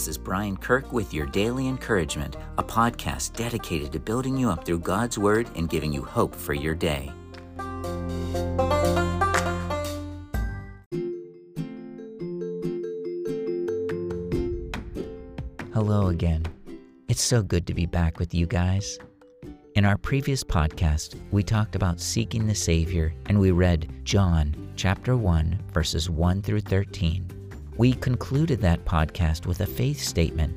This is Brian Kirk with your Daily Encouragement, a podcast dedicated to building you up through God's Word and giving you hope for your day. Hello again. It's so good to be back with you guys. In our previous podcast, we talked about seeking the Savior and we read John chapter 1 verses 1 through 13. We concluded that podcast with a faith statement.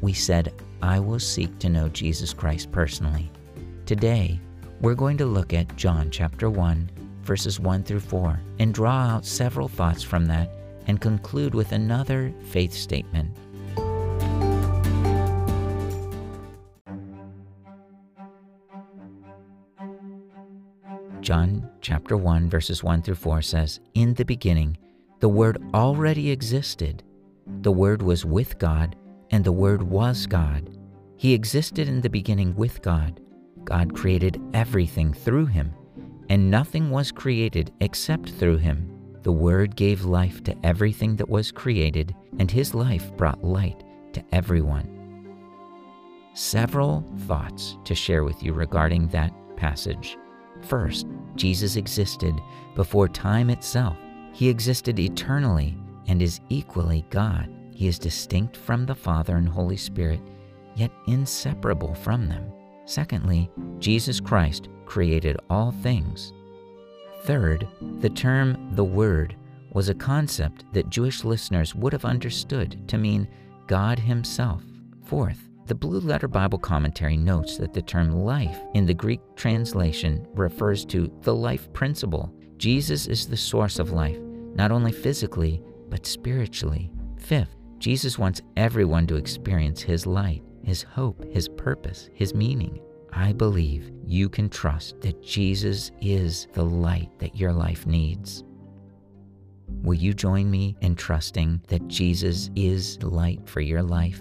We said, I will seek to know Jesus Christ personally. Today, we're going to look at John chapter 1, verses 1 through 4, and draw out several thoughts from that and conclude with another faith statement. John chapter 1 verses 1 through 4 says, "In the beginning the Word already existed. The Word was with God, and the Word was God. He existed in the beginning with God. God created everything through him, and nothing was created except through him. The Word gave life to everything that was created, and his life brought light to everyone. Several thoughts to share with you regarding that passage. First, Jesus existed before time itself. He existed eternally and is equally God. He is distinct from the Father and Holy Spirit, yet inseparable from them. Secondly, Jesus Christ created all things. Third, the term the Word was a concept that Jewish listeners would have understood to mean God Himself. Fourth, the Blue Letter Bible Commentary notes that the term life in the Greek translation refers to the life principle Jesus is the source of life, not only physically, but spiritually. Fifth, Jesus wants everyone to experience His light, His hope, His purpose, His meaning. I believe you can trust that Jesus is the light that your life needs. Will you join me in trusting that Jesus is the light for your life?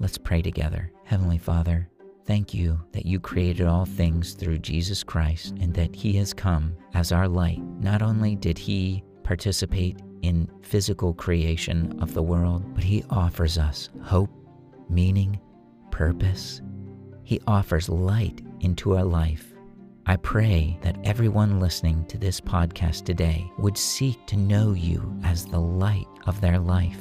Let's pray together. Heavenly Father, thank you that you created all things through Jesus Christ and that He has come as our light. Not only did He participate in physical creation of the world, but He offers us hope, meaning, purpose. He offers light into our life. I pray that everyone listening to this podcast today would seek to know you as the light of their life.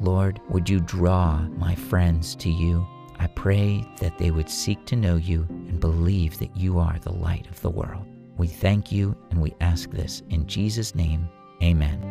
Lord, would you draw my friends to you? I pray that they would seek to know you and believe that you are the light of the world. We thank you and we ask this in Jesus' name. Amen.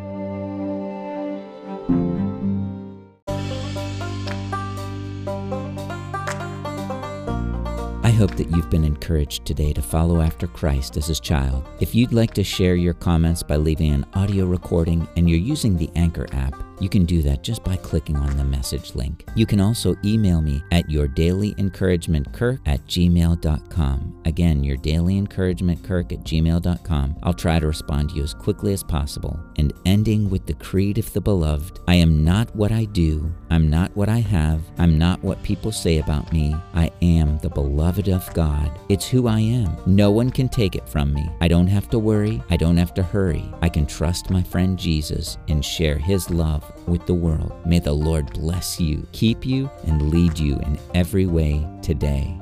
I hope that you've been encouraged today to follow after Christ as his child. If you'd like to share your comments by leaving an audio recording and you're using the Anchor app, you can do that just by clicking on the message link. You can also email me at yourdailyencouragementkirk at gmail.com. Again, yourdailyencouragementkirk at gmail.com. I'll try to respond to you as quickly as possible. And ending with the creed of the beloved I am not what I do, I'm not what I have, I'm not what people say about me. I am the beloved of God. It's who I am. No one can take it from me. I don't have to worry, I don't have to hurry. I can trust my friend Jesus and share his with the world. May the Lord bless you, keep you, and lead you in every way today.